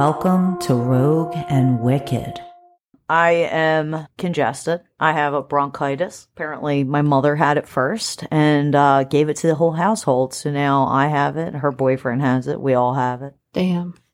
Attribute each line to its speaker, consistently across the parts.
Speaker 1: Welcome to Rogue and Wicked. I am congested. I have a bronchitis. Apparently, my mother had it first and uh, gave it to the whole household. So now I have it. Her boyfriend has it. We all have it.
Speaker 2: Damn.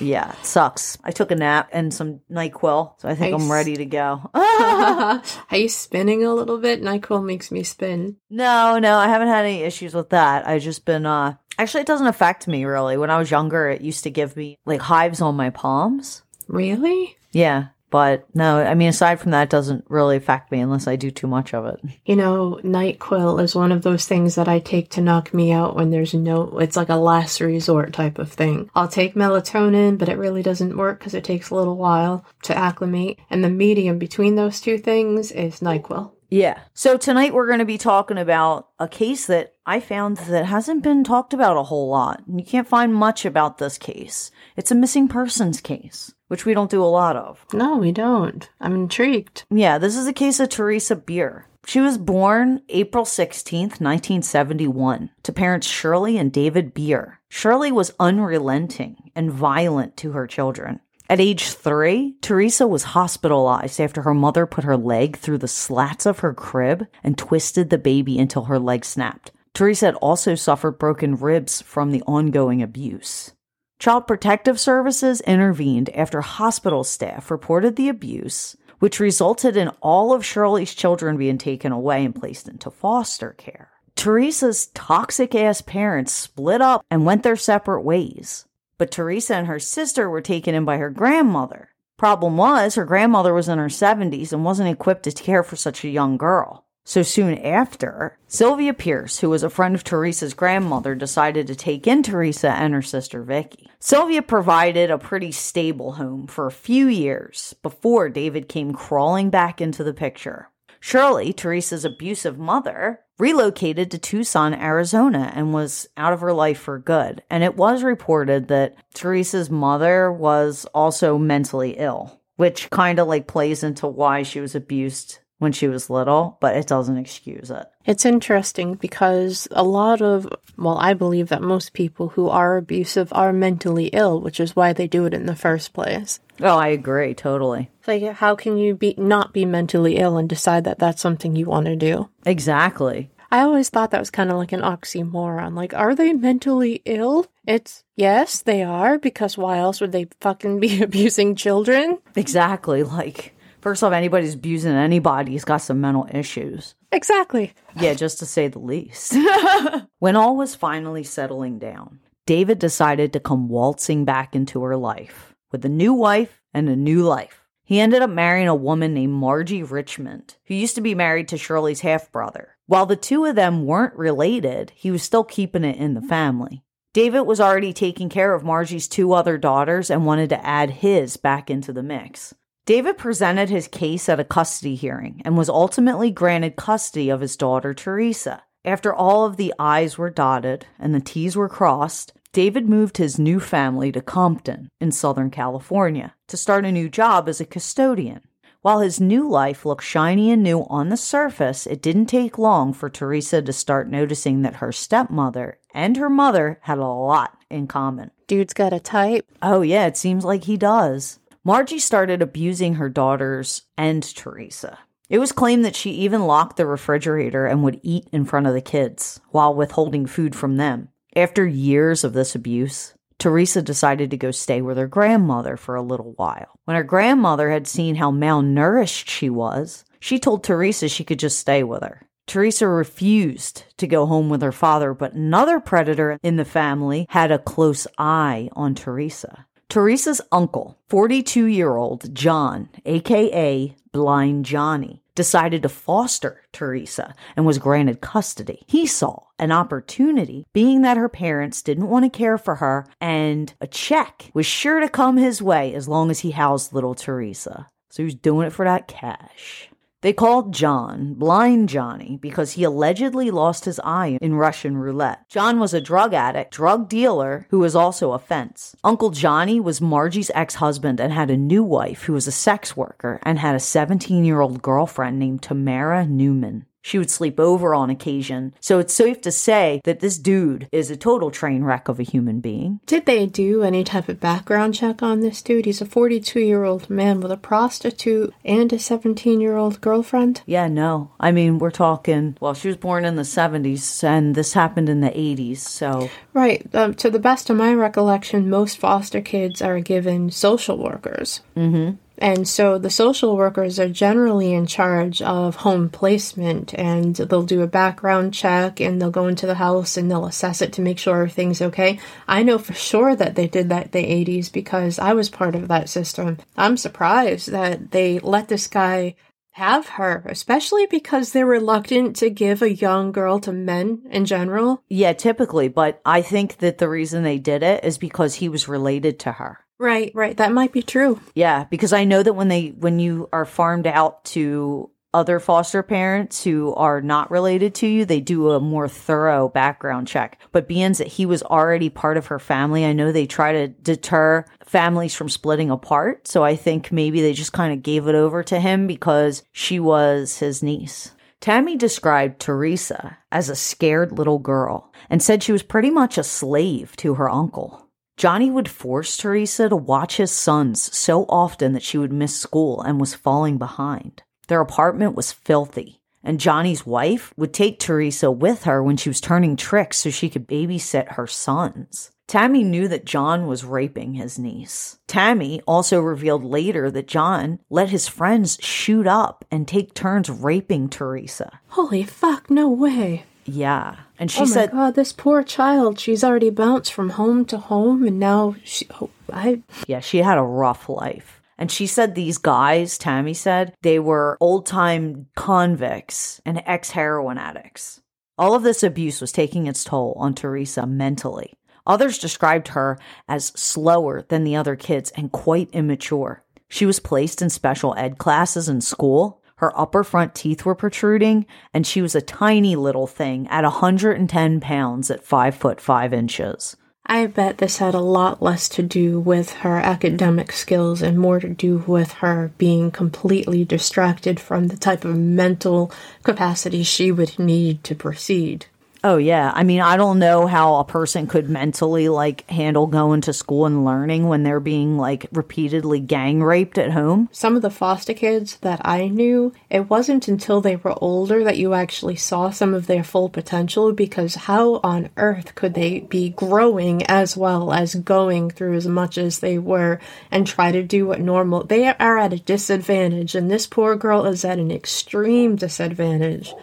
Speaker 1: Yeah, it sucks. I took a nap and some NyQuil, so I think I'm
Speaker 2: Nice.
Speaker 1: ready to go.
Speaker 2: Are you spinning a little bit? NyQuil makes me spin.
Speaker 1: no, no, I haven't had any issues with that. I've just been, uh, actually, it doesn't affect me really. When I was younger, it used to give me like hives on my palms.
Speaker 2: Really?
Speaker 1: Yeah, but no, I mean, aside from that, it doesn't really affect me unless I do too much of it.
Speaker 2: You know, NyQuil is one of those things that I take to knock me out when there's no, it's like a last resort type of thing. I'll take melatonin, but it really doesn't work because it takes a little while to acclimate. And the medium between those two things is NyQuil.
Speaker 1: Yeah. So tonight we're going to be talking about a case that I found that hasn't been talked about a whole lot. And you can't find much about this case. It's a missing persons case, which we don't do a lot of.
Speaker 2: No, we don't. I'm intrigued.
Speaker 1: Yeah, this is a case of Teresa Bier. She was born April 16th, 1971, to parents Shirley and David Bier. Shirley was unrelenting and violent to her children. At age three, Teresa was hospitalized after her mother put her leg through the slats of her crib and twisted the baby until her leg snapped. Teresa had also suffered broken ribs from the ongoing abuse. Child Protective Services intervened after hospital staff reported the abuse, which resulted in all of Shirley's children being taken away and placed into foster care. Teresa's toxic ass parents split up and went their separate ways. But Teresa and her sister were taken in by her grandmother. Problem was, her grandmother was in her 70s and wasn't equipped to care for such a young girl. So soon after, Sylvia Pierce, who was a friend of Teresa's grandmother, decided to take in Teresa and her sister Vicky. Sylvia provided a pretty stable home for a few years before David came crawling back into the picture. Shirley, Teresa's abusive mother, relocated to Tucson, Arizona, and was out of her life for good. And it was reported that Teresa's mother was also mentally ill, which kind of like plays into why she was abused when she was little, but it doesn't excuse it.
Speaker 2: It's interesting because a lot of, well, I believe that most people who are abusive are mentally ill, which is why they do it in the first place.
Speaker 1: Oh, I agree, totally.
Speaker 2: Like, how can you be not be mentally ill and decide that that's something you want to do?
Speaker 1: Exactly.
Speaker 2: I always thought that was kind of like an oxymoron. Like, are they mentally ill? It's yes, they are, because why else would they fucking be abusing children?
Speaker 1: Exactly. Like, first off, anybody's abusing anybody has got some mental issues.
Speaker 2: Exactly.
Speaker 1: Yeah, just to say the least. when all was finally settling down, David decided to come waltzing back into her life with a new wife and a new life. He ended up marrying a woman named Margie Richmond, who used to be married to Shirley's half brother. While the two of them weren't related, he was still keeping it in the family. David was already taking care of Margie's two other daughters and wanted to add his back into the mix. David presented his case at a custody hearing and was ultimately granted custody of his daughter Teresa. After all of the I's were dotted and the T's were crossed, David moved his new family to Compton in Southern California to start a new job as a custodian. While his new life looked shiny and new on the surface, it didn't take long for Teresa to start noticing that her stepmother and her mother had a lot in common.
Speaker 2: Dude's got a type.
Speaker 1: Oh, yeah, it seems like he does. Margie started abusing her daughters and Teresa. It was claimed that she even locked the refrigerator and would eat in front of the kids while withholding food from them. After years of this abuse, Teresa decided to go stay with her grandmother for a little while. When her grandmother had seen how malnourished she was, she told Teresa she could just stay with her. Teresa refused to go home with her father, but another predator in the family had a close eye on Teresa. Teresa's uncle, 42 year old John, aka Blind Johnny, decided to foster Teresa and was granted custody. He saw an opportunity, being that her parents didn't want to care for her, and a check was sure to come his way as long as he housed little Teresa. So he was doing it for that cash. They called John Blind Johnny because he allegedly lost his eye in Russian roulette. John was a drug addict, drug dealer who was also a fence. Uncle Johnny was Margie's ex husband and had a new wife who was a sex worker and had a 17 year old girlfriend named Tamara Newman. She would sleep over on occasion. So it's safe to say that this dude is a total train wreck of a human being.
Speaker 2: Did they do any type of background check on this dude? He's a 42 year old man with a prostitute and a 17 year old girlfriend.
Speaker 1: Yeah, no. I mean, we're talking, well, she was born in the 70s and this happened in the 80s. So,
Speaker 2: Right. Um, to the best of my recollection, most foster kids are given social workers.
Speaker 1: mm-hmm.
Speaker 2: And so the social workers are generally in charge of home placement and they'll do a background check and they'll go into the house and they'll assess it to make sure everything's okay. I know for sure that they did that the 80s because I was part of that system. I'm surprised that they let this guy have her, especially because they're reluctant to give a young girl to men in general.
Speaker 1: yeah, typically. But I think that the reason they did it is because he was related to her.
Speaker 2: Right, right. That might be true.
Speaker 1: Yeah, because I know that when they when you are farmed out to other foster parents who are not related to you, they do a more thorough background check. But being that he was already part of her family, I know they try to deter families from splitting apart. So I think maybe they just kind of gave it over to him because she was his niece. Tammy described Teresa as a scared little girl and said she was pretty much a slave to her uncle. Johnny would force Teresa to watch his sons so often that she would miss school and was falling behind. Their apartment was filthy, and Johnny's wife would take Teresa with her when she was turning tricks so she could babysit her sons. Tammy knew that John was raping his niece. Tammy also revealed later that John let his friends shoot up and take turns raping Teresa.
Speaker 2: Holy fuck, no way.
Speaker 1: Yeah. And she
Speaker 2: oh
Speaker 1: said,
Speaker 2: my god, this poor child. She's already bounced from home to home, and now she. Oh, I.
Speaker 1: Yeah, she had a rough life. And she said these guys, Tammy said, they were old time convicts and ex heroin addicts. All of this abuse was taking its toll on Teresa mentally. Others described her as slower than the other kids and quite immature. She was placed in special ed classes in school. Her upper front teeth were protruding, and she was a tiny little thing at 110 pounds at 5 foot 5 inches.
Speaker 2: I bet this had a lot less to do with her academic skills and more to do with her being completely distracted from the type of mental capacity she would need to proceed.
Speaker 1: Oh yeah. I mean, I don't know how a person could mentally like handle going to school and learning when they're being like repeatedly gang raped at home.
Speaker 2: Some of the foster kids that I knew, it wasn't until they were older that you actually saw some of their full potential because how on earth could they be growing as well as going through as much as they were and try to do what normal they are at a disadvantage and this poor girl is at an extreme disadvantage.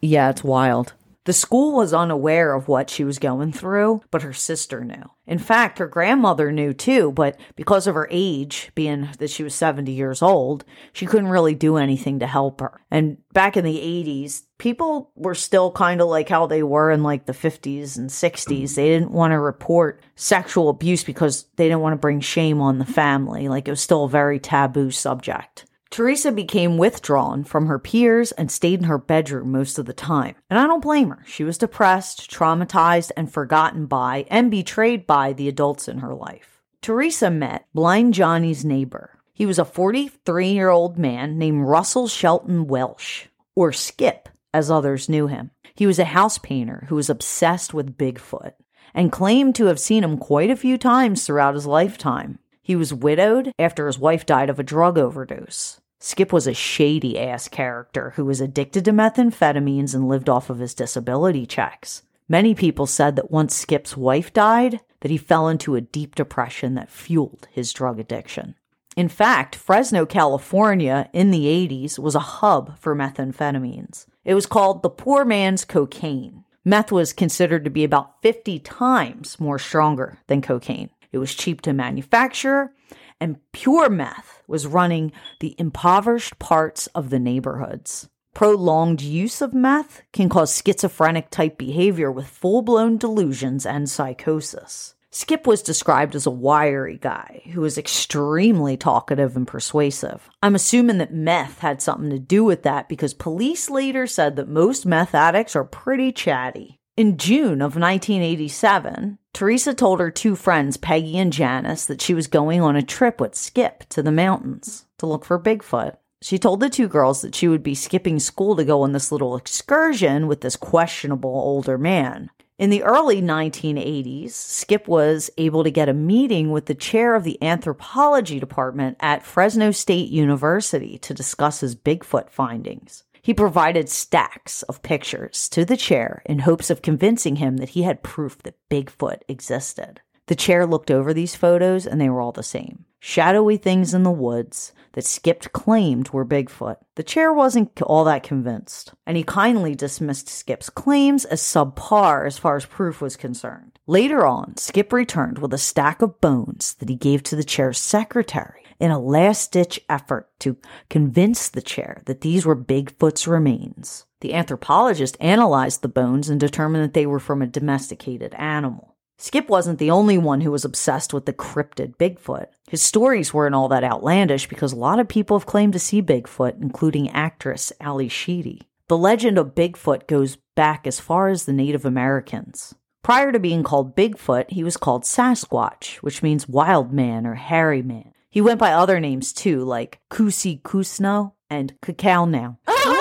Speaker 1: Yeah, it's wild. The school was unaware of what she was going through, but her sister knew. In fact, her grandmother knew too, but because of her age, being that she was 70 years old, she couldn't really do anything to help her. And back in the 80s, people were still kind of like how they were in like the 50s and 60s. They didn't want to report sexual abuse because they didn't want to bring shame on the family. Like it was still a very taboo subject. Teresa became withdrawn from her peers and stayed in her bedroom most of the time. And I don't blame her. She was depressed, traumatized, and forgotten by and betrayed by the adults in her life. Teresa met Blind Johnny's neighbor. He was a 43 year old man named Russell Shelton Welsh, or Skip, as others knew him. He was a house painter who was obsessed with Bigfoot and claimed to have seen him quite a few times throughout his lifetime. He was widowed after his wife died of a drug overdose. Skip was a shady ass character who was addicted to methamphetamines and lived off of his disability checks. Many people said that once Skip's wife died, that he fell into a deep depression that fueled his drug addiction. In fact, Fresno, California in the 80s was a hub for methamphetamines. It was called the poor man's cocaine. Meth was considered to be about 50 times more stronger than cocaine. It was cheap to manufacture, and pure meth was running the impoverished parts of the neighborhoods. Prolonged use of meth can cause schizophrenic type behavior with full blown delusions and psychosis. Skip was described as a wiry guy who was extremely talkative and persuasive. I'm assuming that meth had something to do with that because police later said that most meth addicts are pretty chatty. In June of 1987, Teresa told her two friends, Peggy and Janice, that she was going on a trip with Skip to the mountains to look for Bigfoot. She told the two girls that she would be skipping school to go on this little excursion with this questionable older man. In the early 1980s, Skip was able to get a meeting with the chair of the anthropology department at Fresno State University to discuss his Bigfoot findings. He provided stacks of pictures to the chair in hopes of convincing him that he had proof that Bigfoot existed. The chair looked over these photos and they were all the same shadowy things in the woods that Skip claimed were Bigfoot. The chair wasn't all that convinced, and he kindly dismissed Skip's claims as subpar as far as proof was concerned. Later on, Skip returned with a stack of bones that he gave to the chair's secretary in a last ditch effort to convince the chair that these were Bigfoot's remains. The anthropologist analyzed the bones and determined that they were from a domesticated animal. Skip wasn't the only one who was obsessed with the cryptid Bigfoot. His stories weren't all that outlandish because a lot of people have claimed to see Bigfoot, including actress Ally Sheedy. The legend of Bigfoot goes back as far as the Native Americans. Prior to being called Bigfoot, he was called Sasquatch, which means wild man or hairy man. He went by other names too, like Kusi Kusno and Cacao now.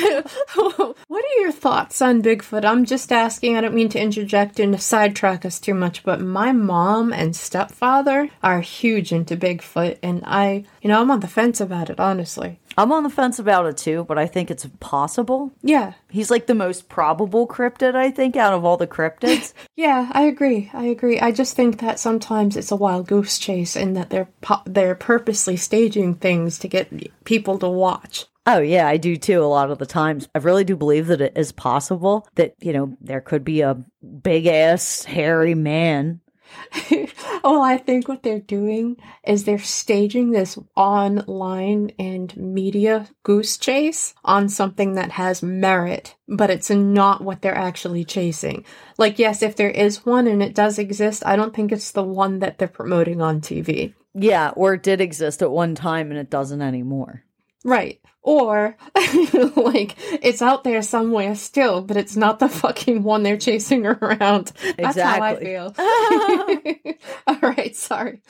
Speaker 2: what are your thoughts on Bigfoot? I'm just asking. I don't mean to interject and sidetrack us too much, but my mom and stepfather are huge into Bigfoot, and I, you know, I'm on the fence about it, honestly.
Speaker 1: I'm on the fence about it too, but I think it's possible.
Speaker 2: Yeah.
Speaker 1: He's like the most probable cryptid, I think, out of all the cryptids.
Speaker 2: yeah, I agree. I agree. I just think that sometimes it's a wild goose chase and that they're po- they're purposely staging things to get people to watch.
Speaker 1: Oh, yeah, I do too, a lot of the times. I really do believe that it is possible that, you know, there could be a big ass, hairy man
Speaker 2: well, oh, I think what they're doing is they're staging this online and media goose chase on something that has merit, but it's not what they're actually chasing. Like, yes, if there is one and it does exist, I don't think it's the one that they're promoting on TV.
Speaker 1: Yeah, or it did exist at one time and it doesn't anymore.
Speaker 2: Right. Or, like, it's out there somewhere still, but it's not the fucking one they're chasing around. That's exactly. how I feel. All right, sorry.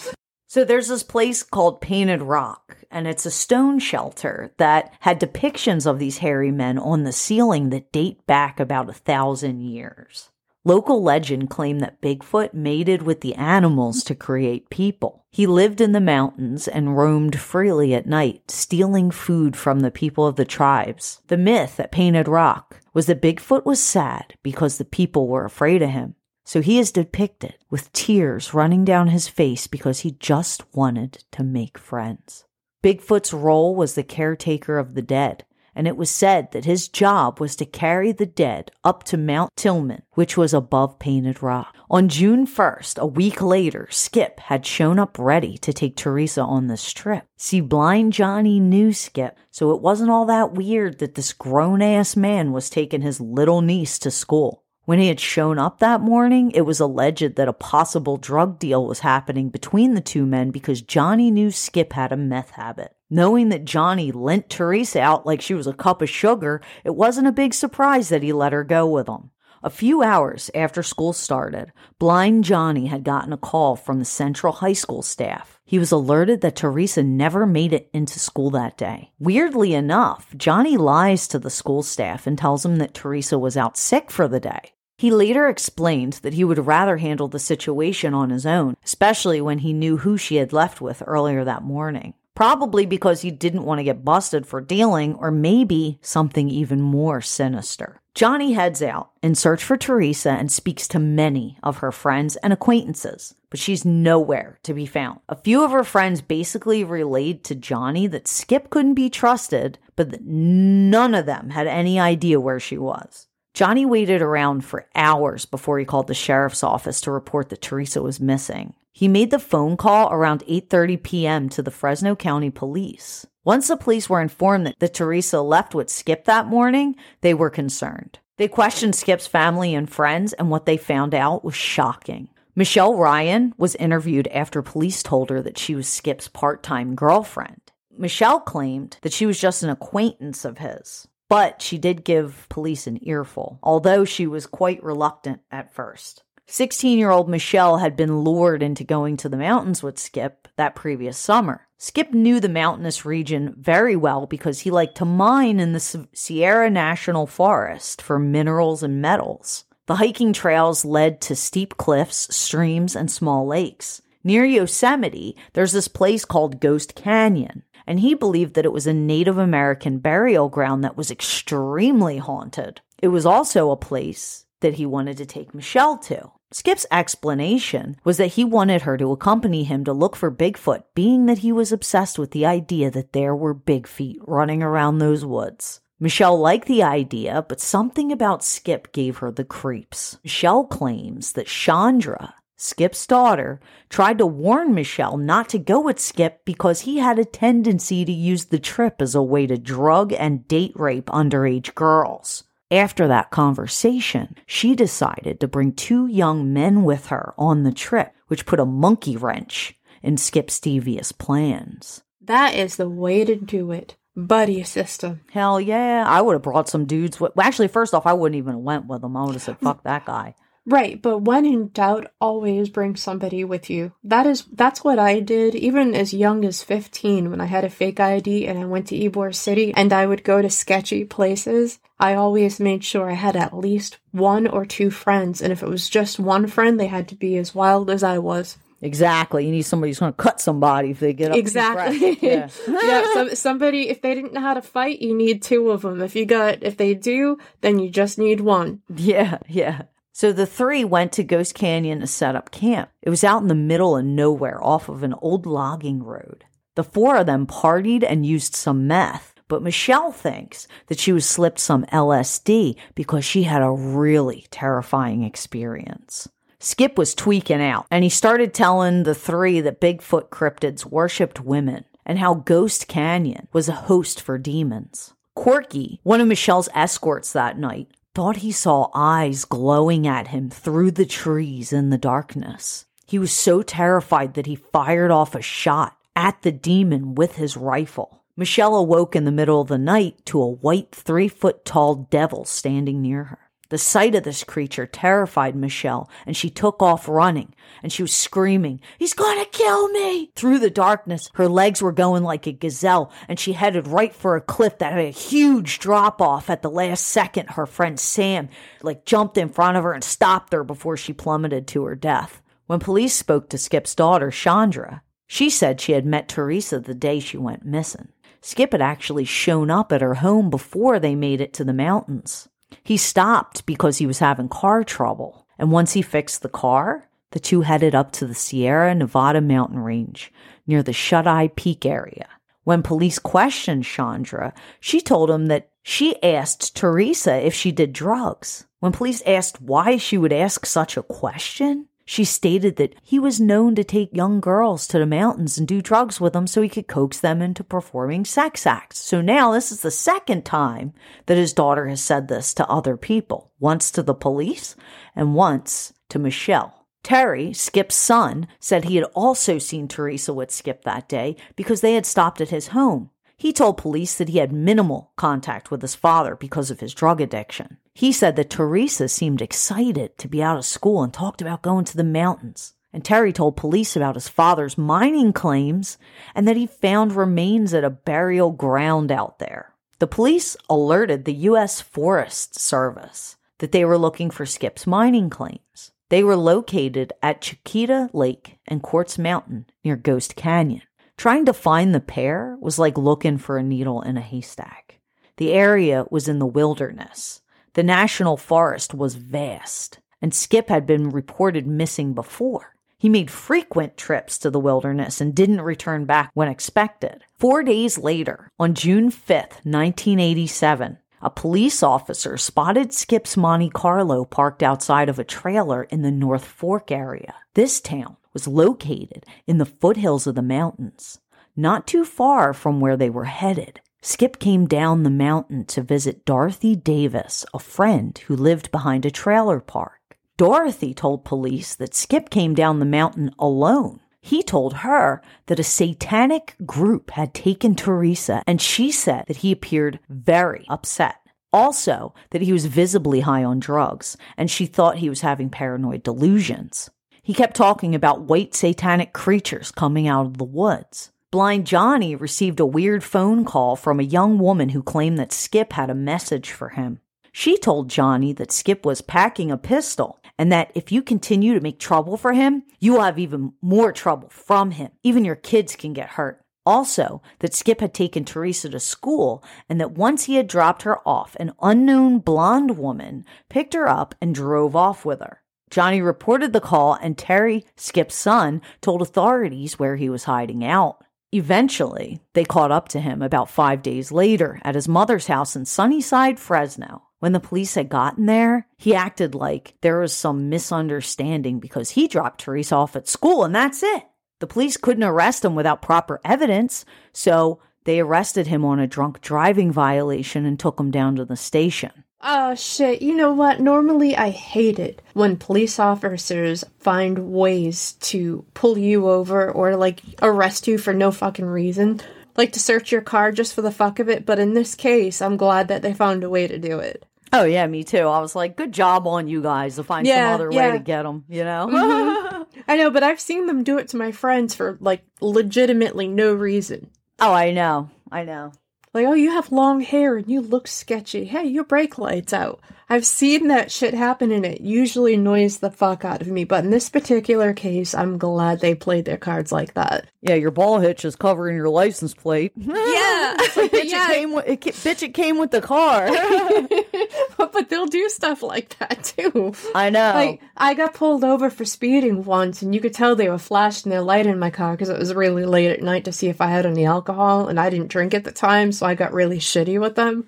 Speaker 1: So there's this place called Painted Rock, and it's a stone shelter that had depictions of these hairy men on the ceiling that date back about a thousand years. Local legend claimed that Bigfoot mated with the animals to create people. He lived in the mountains and roamed freely at night, stealing food from the people of the tribes. The myth at Painted Rock was that Bigfoot was sad because the people were afraid of him. So he is depicted with tears running down his face because he just wanted to make friends. Bigfoot's role was the caretaker of the dead and it was said that his job was to carry the dead up to Mount Tillman, which was above Painted Rock. On June 1st, a week later, Skip had shown up ready to take Teresa on this trip. See, blind Johnny knew Skip, so it wasn't all that weird that this grown ass man was taking his little niece to school. When he had shown up that morning, it was alleged that a possible drug deal was happening between the two men because Johnny knew Skip had a meth habit. Knowing that Johnny lent Teresa out like she was a cup of sugar, it wasn't a big surprise that he let her go with him. A few hours after school started, blind Johnny had gotten a call from the Central High School staff. He was alerted that Teresa never made it into school that day. Weirdly enough, Johnny lies to the school staff and tells them that Teresa was out sick for the day. He later explained that he would rather handle the situation on his own, especially when he knew who she had left with earlier that morning. Probably because he didn't want to get busted for dealing, or maybe something even more sinister. Johnny heads out in search for Teresa and speaks to many of her friends and acquaintances, but she's nowhere to be found. A few of her friends basically relayed to Johnny that Skip couldn't be trusted, but that none of them had any idea where she was. Johnny waited around for hours before he called the sheriff's office to report that Teresa was missing. He made the phone call around 8:30 p.m. to the Fresno County Police. Once the police were informed that, that Teresa left with Skip that morning, they were concerned. They questioned Skip's family and friends, and what they found out was shocking. Michelle Ryan was interviewed after police told her that she was Skip's part time girlfriend. Michelle claimed that she was just an acquaintance of his. But she did give police an earful, although she was quite reluctant at first. 16 year old Michelle had been lured into going to the mountains with Skip that previous summer. Skip knew the mountainous region very well because he liked to mine in the Sierra National Forest for minerals and metals. The hiking trails led to steep cliffs, streams, and small lakes. Near Yosemite, there's this place called Ghost Canyon, and he believed that it was a Native American burial ground that was extremely haunted. It was also a place that he wanted to take Michelle to. Skip's explanation was that he wanted her to accompany him to look for Bigfoot, being that he was obsessed with the idea that there were big feet running around those woods. Michelle liked the idea, but something about Skip gave her the creeps. Michelle claims that Chandra, Skip's daughter, tried to warn Michelle not to go with Skip because he had a tendency to use the trip as a way to drug and date rape underage girls. After that conversation, she decided to bring two young men with her on the trip, which put a monkey wrench in Skip devious plans.
Speaker 2: That is the way to do it buddy system.
Speaker 1: Hell yeah. I would have brought some dudes with well, actually first off I wouldn't even have went with them. I would have said fuck that guy.
Speaker 2: Right, but when in doubt, always bring somebody with you. That is that's what I did even as young as 15 when I had a fake ID and I went to Ybor City and I would go to sketchy places. I always made sure I had at least one or two friends and if it was just one friend, they had to be as wild as I was.
Speaker 1: Exactly. You need somebody who's going to cut somebody if they get up.
Speaker 2: Exactly. Yeah. yeah. So, somebody, if they didn't know how to fight, you need two of them. If you got, if they do, then you just need one.
Speaker 1: Yeah. Yeah. So the three went to Ghost Canyon to set up camp. It was out in the middle of nowhere off of an old logging road. The four of them partied and used some meth, but Michelle thinks that she was slipped some LSD because she had a really terrifying experience. Skip was tweaking out, and he started telling the three that Bigfoot cryptids worshipped women and how Ghost Canyon was a host for demons. Corky, one of Michelle's escorts that night, thought he saw eyes glowing at him through the trees in the darkness. He was so terrified that he fired off a shot at the demon with his rifle. Michelle awoke in the middle of the night to a white three foot tall devil standing near her. The sight of this creature terrified Michelle, and she took off running, and she was screaming, He's gonna kill me! Through the darkness, her legs were going like a gazelle, and she headed right for a cliff that had a huge drop off at the last second. Her friend Sam, like, jumped in front of her and stopped her before she plummeted to her death. When police spoke to Skip's daughter, Chandra, she said she had met Teresa the day she went missing. Skip had actually shown up at her home before they made it to the mountains. He stopped because he was having car trouble. And once he fixed the car, the two headed up to the Sierra Nevada mountain range near the Shut Eye Peak area. When police questioned Chandra, she told him that she asked Teresa if she did drugs. When police asked why she would ask such a question, she stated that he was known to take young girls to the mountains and do drugs with them so he could coax them into performing sex acts. So now this is the second time that his daughter has said this to other people once to the police and once to Michelle. Terry, Skip's son, said he had also seen Teresa with Skip that day because they had stopped at his home. He told police that he had minimal contact with his father because of his drug addiction. He said that Teresa seemed excited to be out of school and talked about going to the mountains. And Terry told police about his father's mining claims and that he found remains at a burial ground out there. The police alerted the U.S. Forest Service that they were looking for Skip's mining claims. They were located at Chiquita Lake and Quartz Mountain near Ghost Canyon. Trying to find the pair was like looking for a needle in a haystack. The area was in the wilderness, the national forest was vast, and Skip had been reported missing before. He made frequent trips to the wilderness and didn't return back when expected. Four days later, on June 5th, 1987, a police officer spotted Skip's Monte Carlo parked outside of a trailer in the North Fork area. This town was located in the foothills of the mountains, not too far from where they were headed. Skip came down the mountain to visit Dorothy Davis, a friend who lived behind a trailer park. Dorothy told police that Skip came down the mountain alone. He told her that a satanic group had taken Teresa, and she said that he appeared very upset. Also, that he was visibly high on drugs, and she thought he was having paranoid delusions. He kept talking about white satanic creatures coming out of the woods. Blind Johnny received a weird phone call from a young woman who claimed that Skip had a message for him. She told Johnny that Skip was packing a pistol and that if you continue to make trouble for him, you will have even more trouble from him. Even your kids can get hurt. Also, that Skip had taken Teresa to school and that once he had dropped her off, an unknown blonde woman picked her up and drove off with her. Johnny reported the call, and Terry, Skip's son, told authorities where he was hiding out. Eventually, they caught up to him about five days later at his mother's house in Sunnyside, Fresno. When the police had gotten there, he acted like there was some misunderstanding because he dropped Teresa off at school and that's it. The police couldn't arrest him without proper evidence, so they arrested him on a drunk driving violation and took him down to the station.
Speaker 2: Oh shit, you know what? Normally I hate it when police officers find ways to pull you over or like arrest you for no fucking reason. Like to search your car just for the fuck of it, but in this case, I'm glad that they found a way to do it.
Speaker 1: Oh yeah, me too. I was like, good job on you guys to find
Speaker 2: Yeah,
Speaker 1: some other
Speaker 2: yeah.
Speaker 1: way to get them. You know. Mm-hmm.
Speaker 2: I know, but I've seen them do it to my friends for like legitimately no reason.
Speaker 1: oh, I know. I know.
Speaker 2: Like, oh, you have long hair and you look sketchy. Hey, your brake light's out. I've seen that shit happen and it usually annoys the fuck out of me. But in this particular case, I'm glad they played their cards like that.
Speaker 1: Yeah, your ball hitch is covering your license plate.
Speaker 2: Yeah,
Speaker 1: bitch, it came with, it, bitch, it came with the car.
Speaker 2: but they'll do stuff like that too.
Speaker 1: I know.
Speaker 2: Like, I got pulled over for speeding once, and you could tell they were flashing their light in my car because it was really late at night to see if I had any alcohol, and I didn't drink at the time, so I got really shitty with them.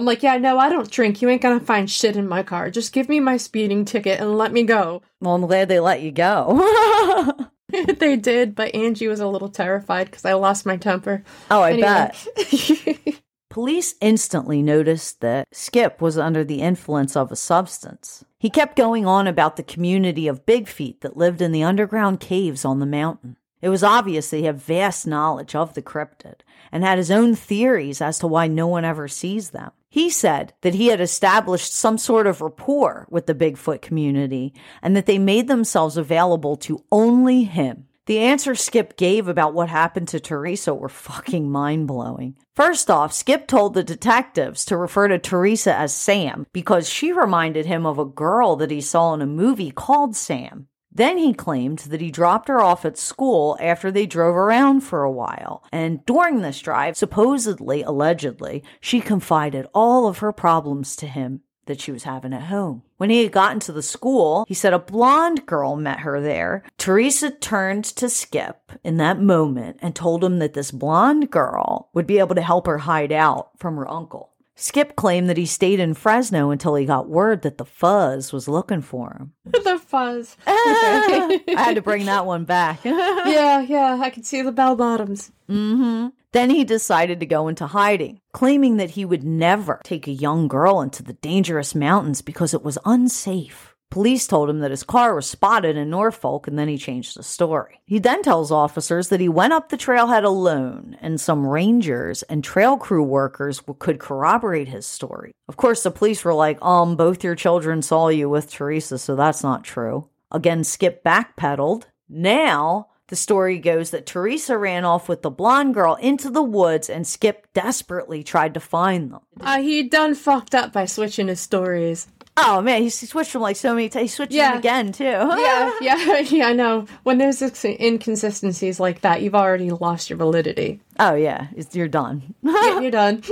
Speaker 2: I'm like, yeah, no, I don't drink. You ain't gonna find shit in my car. Just give me my speeding ticket and let me go.
Speaker 1: well, I'm glad they let you go.
Speaker 2: they did, but Angie was a little terrified because I lost my temper.
Speaker 1: oh, I
Speaker 2: Anyway.
Speaker 1: bet. Police instantly noticed that Skip was under the influence of a substance. He kept going on about the community of Big Feet that lived in the underground caves on the mountain. It was obvious that he had vast knowledge of the cryptid and had his own theories as to why no one ever sees them. He said that he had established some sort of rapport with the Bigfoot community and that they made themselves available to only him. The answers Skip gave about what happened to Teresa were fucking mind blowing. First off, Skip told the detectives to refer to Teresa as Sam because she reminded him of a girl that he saw in a movie called Sam. Then he claimed that he dropped her off at school after they drove around for a while. And during this drive, supposedly, allegedly, she confided all of her problems to him that she was having at home. When he had gotten to the school, he said a blonde girl met her there. Teresa turned to Skip in that moment and told him that this blonde girl would be able to help her hide out from her uncle. Skip claimed that he stayed in Fresno until he got word that the fuzz was looking for him.
Speaker 2: the fuzz.
Speaker 1: I had to bring that one back.
Speaker 2: yeah, yeah, I can see the bell bottoms. Mm-hmm.
Speaker 1: Then he decided to go into hiding, claiming that he would never take a young girl into the dangerous mountains because it was unsafe. Police told him that his car was spotted in North Fork and then he changed the story. He then tells officers that he went up the trailhead alone and some rangers and trail crew workers could corroborate his story. Of course, the police were like, um, both your children saw you with Teresa, so that's not true. Again, Skip backpedaled. Now, the story goes that Teresa ran off with the blonde girl into the woods and Skip desperately tried to find them.
Speaker 2: Uh, he done fucked up by switching his stories.
Speaker 1: Oh man, he switched them like so many times. He switched
Speaker 2: Yeah.
Speaker 1: them again too.
Speaker 2: Yeah, yeah, yeah, I know. When there's inconsistencies like that, you've already lost your validity.
Speaker 1: Oh yeah, it's, you're done.
Speaker 2: Yeah, You're done.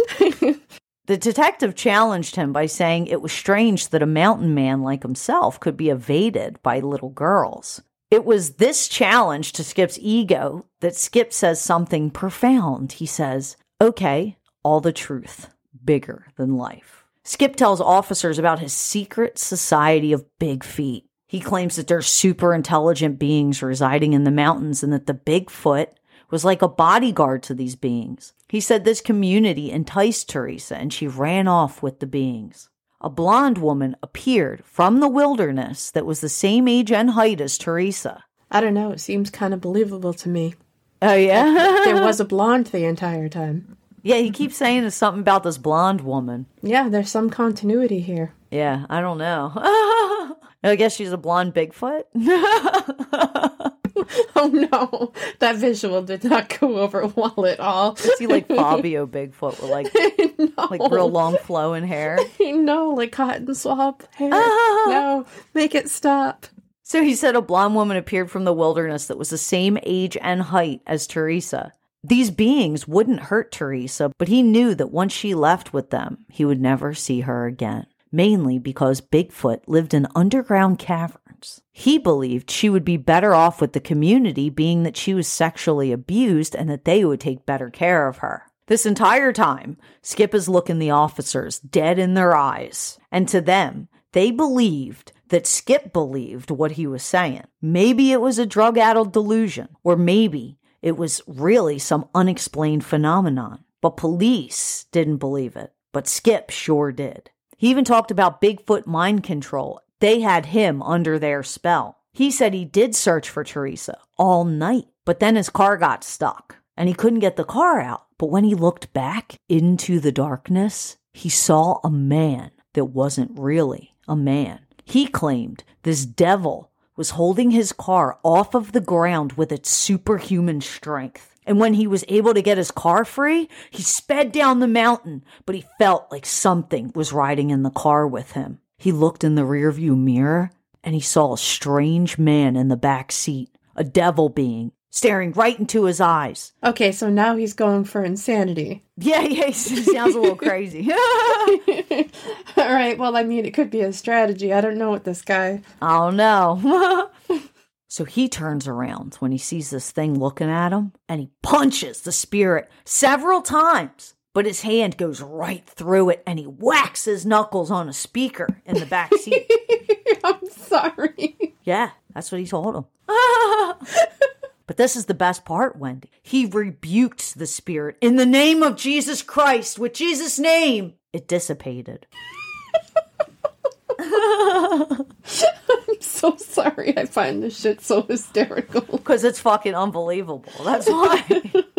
Speaker 1: The detective challenged him by saying it was strange that a mountain man like himself could be evaded by little girls. It was this challenge to Skip's ego that Skip says something profound. He says, Okay, all the truth, bigger than life. Skip tells officers about his secret society of big feet. He claims that there's super intelligent beings residing in the mountains and that the Bigfoot was like a bodyguard to these beings. He said this community enticed Teresa and she ran off with the beings. A blonde woman appeared from the wilderness that was the same age and height as Teresa.
Speaker 2: I don't know. It seems kind of believable to me.
Speaker 1: Oh, yeah?
Speaker 2: There was a blonde the entire time.
Speaker 1: Yeah, he keeps saying there's something about this blonde woman.
Speaker 2: Yeah, there's some continuity here.
Speaker 1: Yeah, I don't know. I guess she's a blonde Bigfoot.
Speaker 2: oh no, that visual did not go over well at all.
Speaker 1: Is he like Fabio Bigfoot with like
Speaker 2: no.
Speaker 1: like real long flowing hair?
Speaker 2: no, like cotton swab hair. no, make it stop.
Speaker 1: So he said a blonde woman appeared from the wilderness that was the same age and height as Teresa. These beings wouldn't hurt Teresa, but he knew that once she left with them, he would never see her again, mainly because Bigfoot lived in underground caverns. He believed she would be better off with the community, being that she was sexually abused and that they would take better care of her. This entire time, Skip is looking the officers dead in their eyes, and to them, they believed that Skip believed what he was saying. Maybe it was a drug addled delusion, or maybe it was really some unexplained phenomenon. But police didn't believe it, but Skip sure did. He even talked about Bigfoot mind control. They had him under their spell. He said he did search for Teresa all night, but then his car got stuck and he couldn't get the car out. But when he looked back into the darkness, he saw a man that wasn't really a man. He claimed this devil was holding his car off of the ground with its superhuman strength. And when he was able to get his car free, he sped down the mountain, but he felt like something was riding in the car with him. He looked in the rearview mirror and he saw a strange man in the back seat, a devil being, staring right into his eyes.
Speaker 2: Okay, so now he's going for insanity.
Speaker 1: Yeah, yeah, he sounds a little crazy.
Speaker 2: All right, well, I mean, it could be a strategy. I don't know what this guy.
Speaker 1: I don't know. so he turns around when he sees this thing looking at him and he punches the spirit several times. But his hand goes right through it and he whacks his knuckles on a speaker in the back seat.
Speaker 2: I'm sorry.
Speaker 1: yeah, that's what he told him. But this is the best part, Wendy. He rebuked the spirit in the name of Jesus Christ. With Jesus' name, it dissipated.
Speaker 2: I'm so sorry. I find this shit so hysterical.
Speaker 1: Because it's fucking unbelievable. That's why.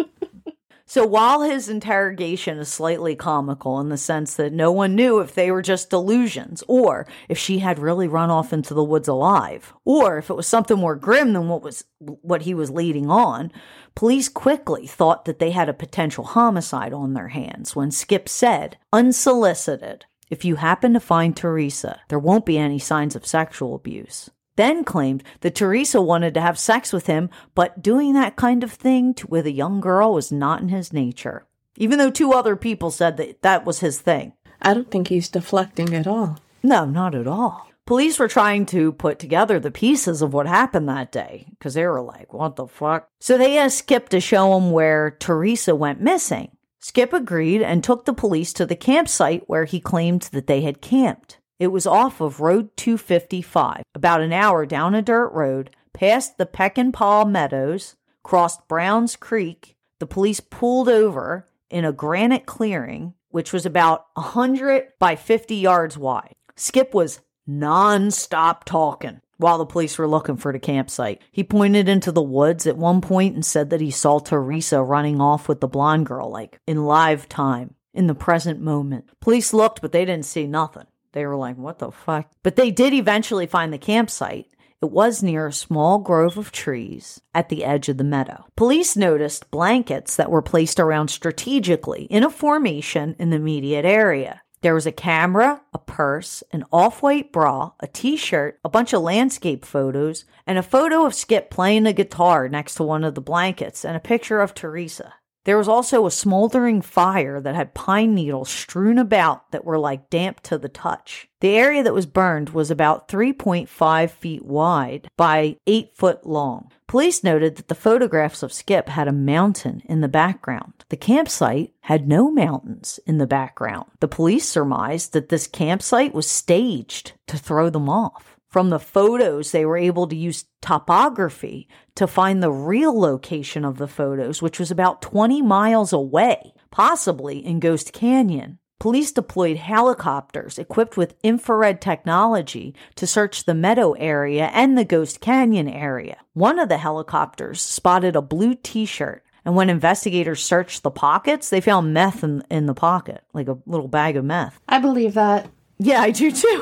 Speaker 1: so while his interrogation is slightly comical in the sense that no one knew if they were just delusions or if she had really run off into the woods alive or if it was something more grim than what was what he was leading on, police quickly thought that they had a potential homicide on their hands when Skip said, unsolicited, if you happen to find Teresa, there won't be any signs of sexual abuse. Then claimed that Teresa wanted to have sex with him, but doing that kind of thing to, with a young girl was not in his nature. Even though two other people said that that was his thing.
Speaker 2: I don't think he's deflecting at all.
Speaker 1: No, not at all. Police were trying to put together the pieces of what happened that day because they were like, what the fuck? So they asked Skip to show them where Teresa went missing. Skip agreed and took the police to the campsite where he claimed that they had camped. It was off of Road 255, about an hour down a dirt road, past the Peckinpah Meadows, crossed Browns Creek. The police pulled over in a granite clearing, which was about 100 by 50 yards wide. Skip was non-stop talking while the police were looking for the campsite. He pointed into the woods at one point and said that he saw Teresa running off with the blonde girl, like in live time, in the present moment. Police looked, but they didn't see nothing. They were like, what the fuck? But they did eventually find the campsite. It was near a small grove of trees at the edge of the meadow. Police noticed blankets that were placed around strategically in a formation in the immediate area. There was a camera, a purse, an off white bra, a t shirt, a bunch of landscape photos, and a photo of Skip playing a guitar next to one of the blankets, and a picture of Teresa. There was also a smoldering fire that had pine needles strewn about that were like damp to the touch. The area that was burned was about 3.5 feet wide by 8 foot long. Police noted that the photographs of Skip had a mountain in the background. The campsite had no mountains in the background. The police surmised that this campsite was staged to throw them off. From the photos, they were able to use topography to find the real location of the photos, which was about 20 miles away, possibly in Ghost Canyon. Police deployed helicopters equipped with infrared technology to search the meadow area and the Ghost Canyon area. One of the helicopters spotted a blue t shirt, and when investigators searched the pockets, they found meth in, in the pocket, like a little bag of meth.
Speaker 2: I believe that.
Speaker 1: Yeah, I do too.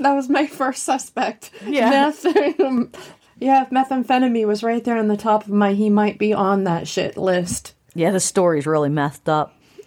Speaker 2: that was my first suspect.
Speaker 1: Yeah.
Speaker 2: Meth. Yeah, if methamphetamine was right there on the top of my he might be on that shit list.
Speaker 1: Yeah, the story's really messed up.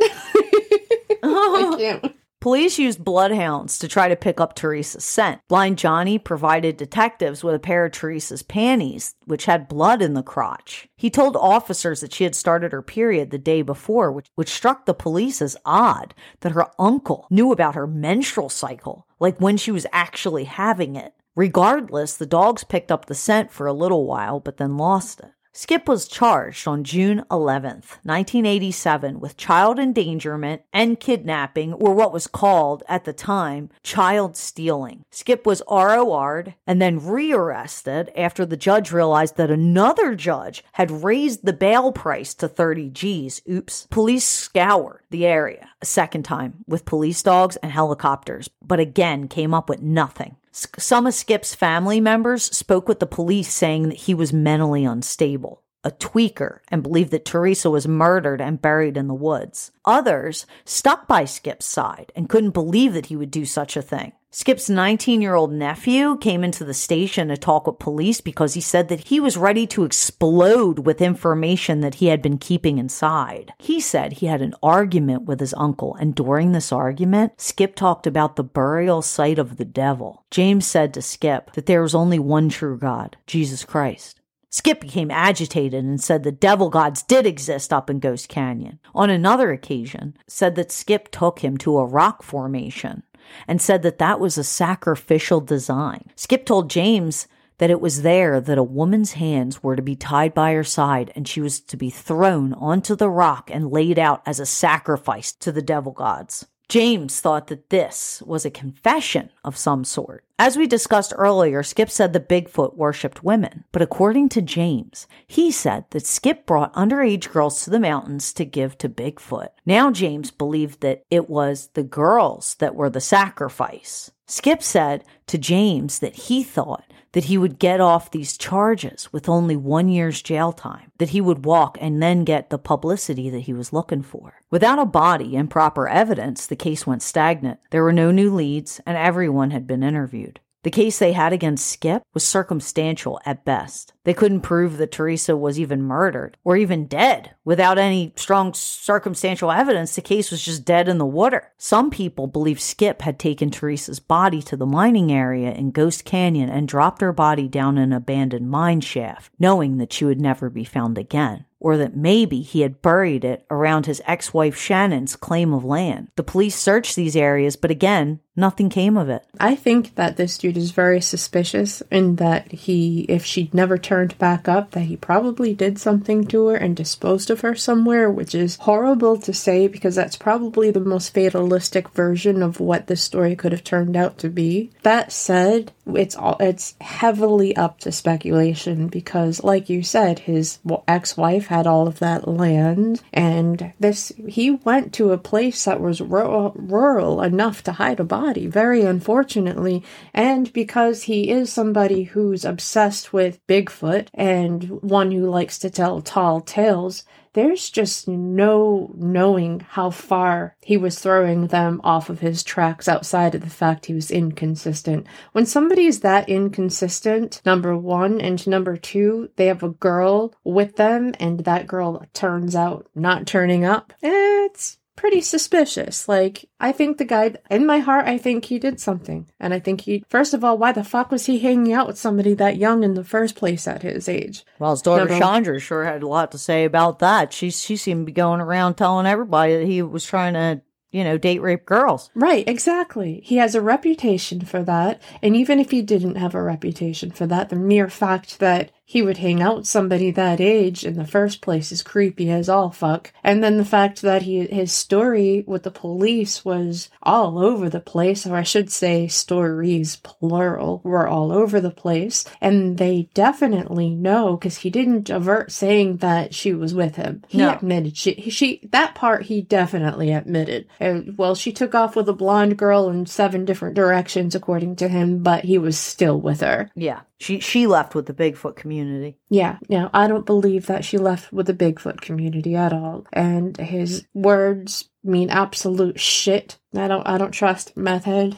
Speaker 2: I can't.
Speaker 1: Police used bloodhounds to try to pick up Teresa's scent. Blind Johnny provided detectives with a pair of Teresa's panties, which had blood in the crotch. He told officers that she had started her period the day before, which, which struck the police as odd that her uncle knew about her menstrual cycle, like when she was actually having it. Regardless, the dogs picked up the scent for a little while, but then lost it. Skip was charged on June 11th, 1987 with child endangerment and kidnapping, or what was called at the time child stealing. Skip was ROR'd and then rearrested after the judge realized that another judge had raised the bail price to 30 G's. Oops. Police scoured the area a second time with police dogs and helicopters, but again came up with nothing. Some of Skip's family members spoke with the police saying that he was mentally unstable, a tweaker, and believed that Teresa was murdered and buried in the woods. Others stuck by Skip's side and couldn't believe that he would do such a thing. Skip's 19 year old nephew came into the station to talk with police because he said that he was ready to explode with information that he had been keeping inside. He said he had an argument with his uncle, and during this argument, Skip talked about the burial site of the devil. James said to Skip that there was only one true God, Jesus Christ. Skip became agitated and said the devil gods did exist up in Ghost Canyon. On another occasion, said that Skip took him to a rock formation and said that that was a sacrificial design. Skip told James that it was there that a woman's hands were to be tied by her side and she was to be thrown onto the rock and laid out as a sacrifice to the devil gods. James thought that this was a confession of some sort. As we discussed earlier, Skip said that Bigfoot worshipped women, but according to James, he said that Skip brought underage girls to the mountains to give to Bigfoot. Now James believed that it was the girls that were the sacrifice. Skip said to James that he thought that he would get off these charges with only one year's jail time, that he would walk and then get the publicity that he was looking for. Without a body and proper evidence, the case went stagnant. There were no new leads, and everyone had been interviewed. The case they had against Skip was circumstantial at best. They couldn't prove that Teresa was even murdered or even dead. Without any strong circumstantial evidence, the case was just dead in the water. Some people believe Skip had taken Teresa's body to the mining area in Ghost Canyon and dropped her body down an abandoned mine shaft, knowing that she would never be found again or that maybe he had buried it around his ex wife Shannon's claim of land. The police searched these areas, but again, nothing came of it.
Speaker 2: I think that this dude is very suspicious in that he, if she'd never turned back up, that he probably did something to her and disposed of her somewhere, which is horrible to say because that's probably the most fatalistic version of what this story could have turned out to be. That said, it's all it's heavily up to speculation because like you said his ex-wife had all of that land and this he went to a place that was rural, rural enough to hide a body very unfortunately and because he is somebody who's obsessed with bigfoot and one who likes to tell tall tales there's just no knowing how far he was throwing them off of his tracks outside of the fact he was inconsistent. When somebody is that inconsistent, number one, and number two, they have a girl with them and that girl turns out not turning up, it's pretty suspicious. Like, I think the guy, in my heart, I think he did something. And I think he, first of all, why the fuck was he hanging out with somebody that young in the first place at his age?
Speaker 1: Well, his daughter Chandra sure had a lot to say about that. She she seemed to be going around telling everybody that he was trying to, you know, date rape girls.
Speaker 2: Right, exactly. He has a reputation for that. And even if he didn't have a reputation for that, the mere fact that he would hang out with somebody that age in the first place is creepy as all fuck. And then the fact that he his story with the police was all over the place, or I should say stories plural were all over the place. And they definitely know because he didn't avert saying that she was with him. He
Speaker 1: No.
Speaker 2: admitted she she that part he definitely admitted. And well, she took off with a blonde girl in seven different directions according to him, but he was still with her.
Speaker 1: Yeah. She she left with the Bigfoot community community.
Speaker 2: Yeah, no, I don't believe that she left with the Bigfoot community at all. And his words mean absolute shit. I don't I don't trust method.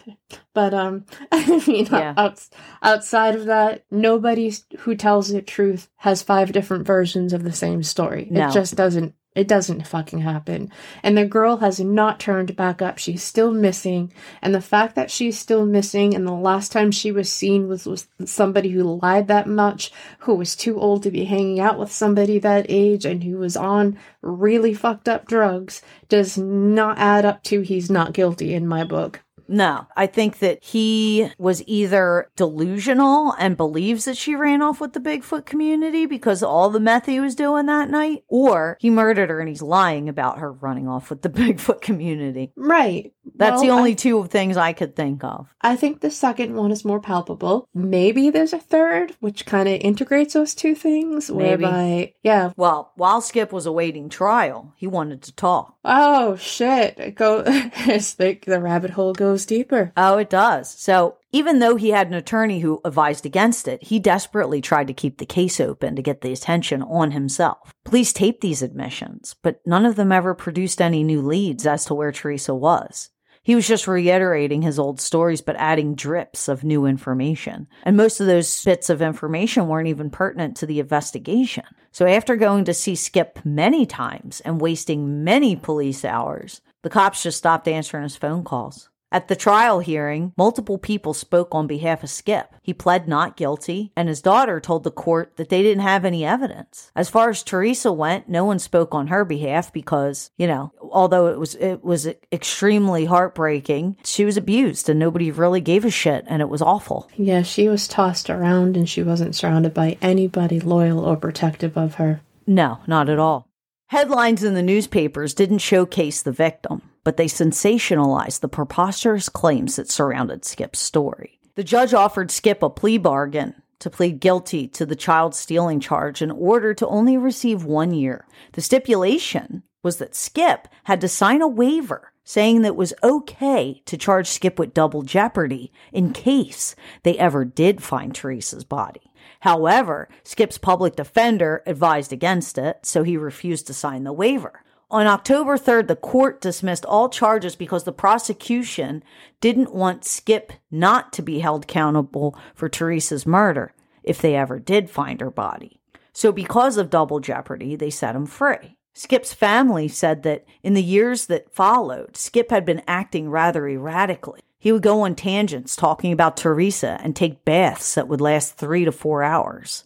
Speaker 2: But um I mean
Speaker 1: Yeah.
Speaker 2: outs outside of that, nobody who tells the truth has five different versions of the same story.
Speaker 1: No.
Speaker 2: It just doesn't it doesn't fucking happen. And the girl has not turned back up. She's still missing. And the fact that she's still missing and the last time she was seen was, with somebody who lied that much, who was too old to be hanging out with somebody that age, and who was on really fucked up drugs does not add up to he's not guilty in my book.
Speaker 1: No, I think that he was either delusional and believes that she ran off with the Bigfoot community because all the meth he was doing that night, or he murdered her and he's lying about her running off with the Bigfoot community.
Speaker 2: Right.
Speaker 1: That's the only
Speaker 2: I-
Speaker 1: two things I could think of.
Speaker 2: I think the second one is more palpable. Maybe there's a third, which kind of integrates those two things.
Speaker 1: Maybe.
Speaker 2: Whereby, yeah.
Speaker 1: Well, while Skip was awaiting trial, he wanted to talk.
Speaker 2: Oh shit! It Go. it's like the rabbit hole goes deeper.
Speaker 1: Oh, it does. So even though he had an attorney who advised against it, he desperately tried to keep the case open to get the attention on himself. Police taped these admissions, but none of them ever produced any new leads as to where Teresa was. He was just reiterating his old stories, but adding drips of new information. And most of those bits of information weren't even pertinent to the investigation. So after going to see Skip many times and wasting many police hours, the cops just stopped answering his phone calls. At the trial hearing, multiple people spoke on behalf of Skip. He pled not guilty, and his daughter told the court that they didn't have any evidence. As far as Teresa went, no one spoke on her behalf because, you know, although it was it was extremely heartbreaking, she was abused and nobody really gave a shit and it was awful.
Speaker 2: Yeah, she was tossed around, and she wasn't surrounded by anybody loyal or protective of her.
Speaker 1: No, not at all. Headlines in the newspapers didn't showcase the victim, but they sensationalized the preposterous claims that surrounded Skip's story. The judge offered Skip a plea bargain to plead guilty to the child stealing charge in order to only receive one year. The stipulation was that Skip had to sign a waiver saying that it was okay to charge Skip with double jeopardy in case they ever did find Teresa's body. However, Skip's public defender advised against it, so he refused to sign the waiver. On October 3rd, the court dismissed all charges because the prosecution didn't want Skip not to be held accountable for Teresa's murder if they ever did find her body. So, because of double jeopardy, they set him free. Skip's family said that in the years that followed, Skip had been acting rather erratically. He would go on tangents talking about Teresa and take baths that would last three to four hours.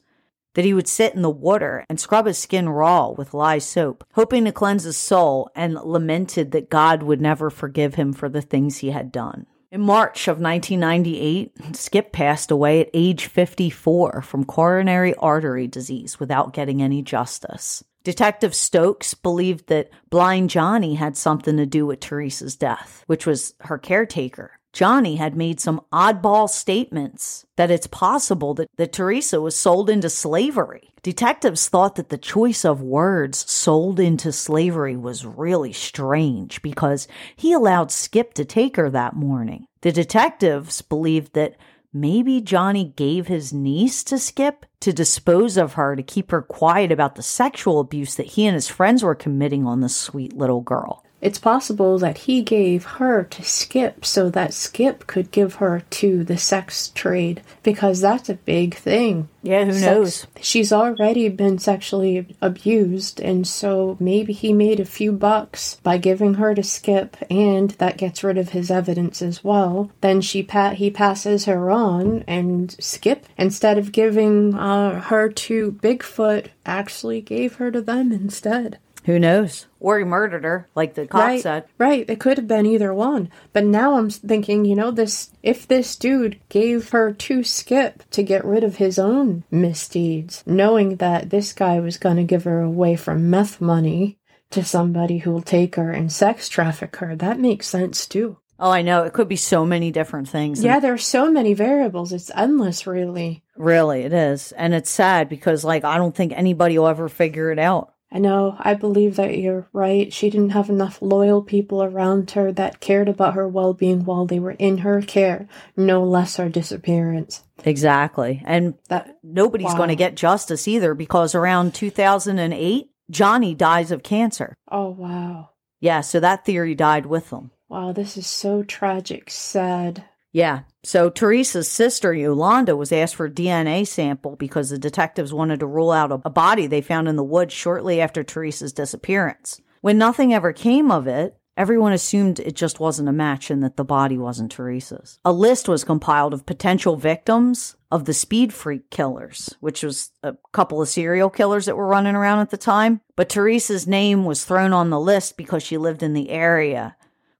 Speaker 1: That he would sit in the water and scrub his skin raw with lye soap, hoping to cleanse his soul, and lamented that God would never forgive him for the things he had done. In March of 1998, Skip passed away at age 54 from coronary artery disease without getting any justice. Detective Stokes believed that Blind Johnny had something to do with Teresa's death, which was her caretaker. Johnny had made some oddball statements that it's possible that, that Teresa was sold into slavery. Detectives thought that the choice of words sold into slavery was really strange because he allowed Skip to take her that morning. The detectives believed that maybe Johnny gave his niece to Skip to dispose of her to keep her quiet about the sexual abuse that he and his friends were committing on this sweet little girl.
Speaker 2: It's possible that he gave her to Skip so that Skip could give her to the sex trade because that's a big thing.
Speaker 1: Yeah, who
Speaker 2: Sex-
Speaker 1: knows?
Speaker 2: She's already been sexually abused, and so maybe he made a few bucks by giving her to Skip, and that gets rid of his evidence as well. Then she pa- he passes her on, and Skip, instead of giving uh, her to Bigfoot, actually gave her to them instead.
Speaker 1: Who knows? Or he murdered her, like the cop
Speaker 2: right,
Speaker 1: said.
Speaker 2: right. It could have been either one, but now I'm thinking, you know, this if this dude gave her to Skip to get rid of his own misdeeds, knowing that this guy was going to give her away for meth money to somebody who will take her and sex traffic her, that makes sense too.
Speaker 1: Oh, I know. It could be so many different things.
Speaker 2: Yeah, there's so many variables. It's endless, really.
Speaker 1: Really, it is. And it's sad because, like, I don't think anybody will ever figure it out.
Speaker 2: I know, I believe that you're right. She didn't have enough loyal people around her that cared about her well being while they were in her care, no less her disappearance.
Speaker 1: Exactly. And
Speaker 2: That
Speaker 1: nobody's
Speaker 2: Wow.
Speaker 1: going to get justice either because around 2008, Johnny dies of cancer.
Speaker 2: oh wow.
Speaker 1: Yeah, so that theory died with them.
Speaker 2: Wow, this is so tragic, sad.
Speaker 1: Yeah. So Teresa's sister, Yolanda, was asked for a DNA sample because the detectives wanted to rule out a, body they found in the woods shortly after Teresa's disappearance. When nothing ever came of it, everyone assumed it just wasn't a match and that the body wasn't Teresa's. A list was compiled of potential victims of the speed freak killers, which was a couple of serial killers that were running around at the time. But Teresa's name was thrown on the list because she lived in the area.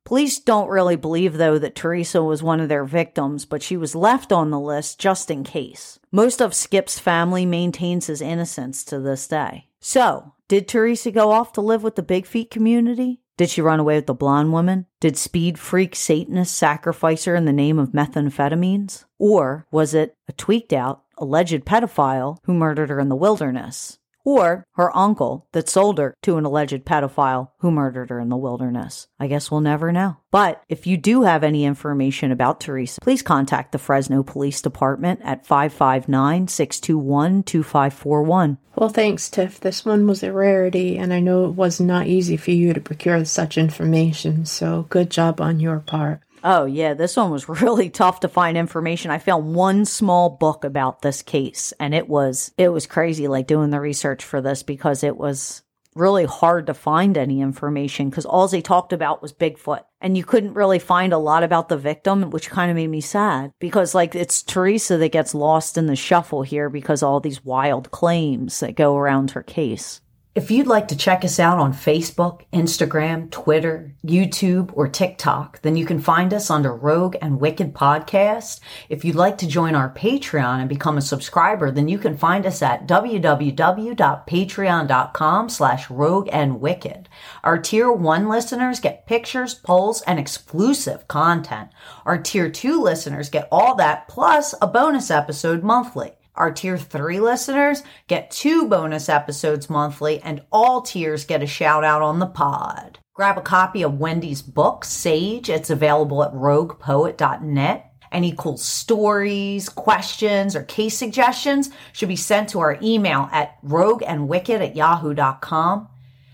Speaker 1: Police don't really believe, though, that Teresa was one of their victims, but she was left on the list just in case. Most of Skip's family maintains his innocence to this day. So, did Teresa go off to live with the Big Feet community? Did she run away with the blonde woman? Did speed freak Satanists sacrifice her in the name of methamphetamines? Or was it a tweaked out, alleged pedophile who murdered her in the wilderness? Or her uncle that sold her to an alleged pedophile who murdered her in the wilderness. I guess we'll never know. But if you do have any information about Teresa, please contact the Fresno Police Department at 559 621 2541.
Speaker 2: Well, thanks, Tiff. This one was a rarity, and I know it was not easy for you to procure such information, so good job on your part.
Speaker 1: Oh, yeah, this one was really tough to find information. I found one small book about this case and it was it was crazy like doing the research for this because it was really hard to find any information because all they talked about was Bigfoot. And you couldn't really find a lot about the victim, which kind of made me sad because like it's Teresa that gets lost in the shuffle here because all these wild claims that go around her case. If you'd like to check us out on Facebook, Instagram, Twitter, YouTube, or TikTok, then you can find us under Rogue and Wicked Podcast. If you'd like to join our Patreon and become a subscriber, then you can find us at www.patreon.com slash rogue and wicked. Our tier one listeners get pictures, polls, and exclusive content. Our tier two listeners get all that plus a bonus episode monthly. Our tier three listeners get two bonus episodes monthly, and all tiers get a shout out on the pod. Grab a copy of Wendy's book, Sage. It's available at roguepoet.net. Any cool stories, questions, or case suggestions should be sent to our email at rogueandwicked at yahoo.com.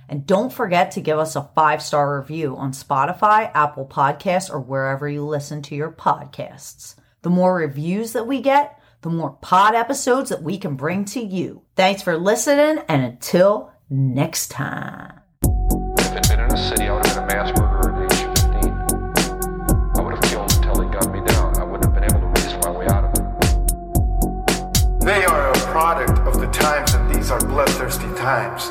Speaker 1: And don't forget to give us a five star review on Spotify, Apple Podcasts, or wherever you listen to your podcasts. The more reviews that we get, the more pod episodes that we can bring to you. Thanks for listening, and until next time.
Speaker 3: If it'd been in a city, I would have been a mass murderer at age 15. I would have killed until they gunned me down. I wouldn't have been able to race my way out of it.
Speaker 4: They are a product of the times, and these are bloodthirsty times.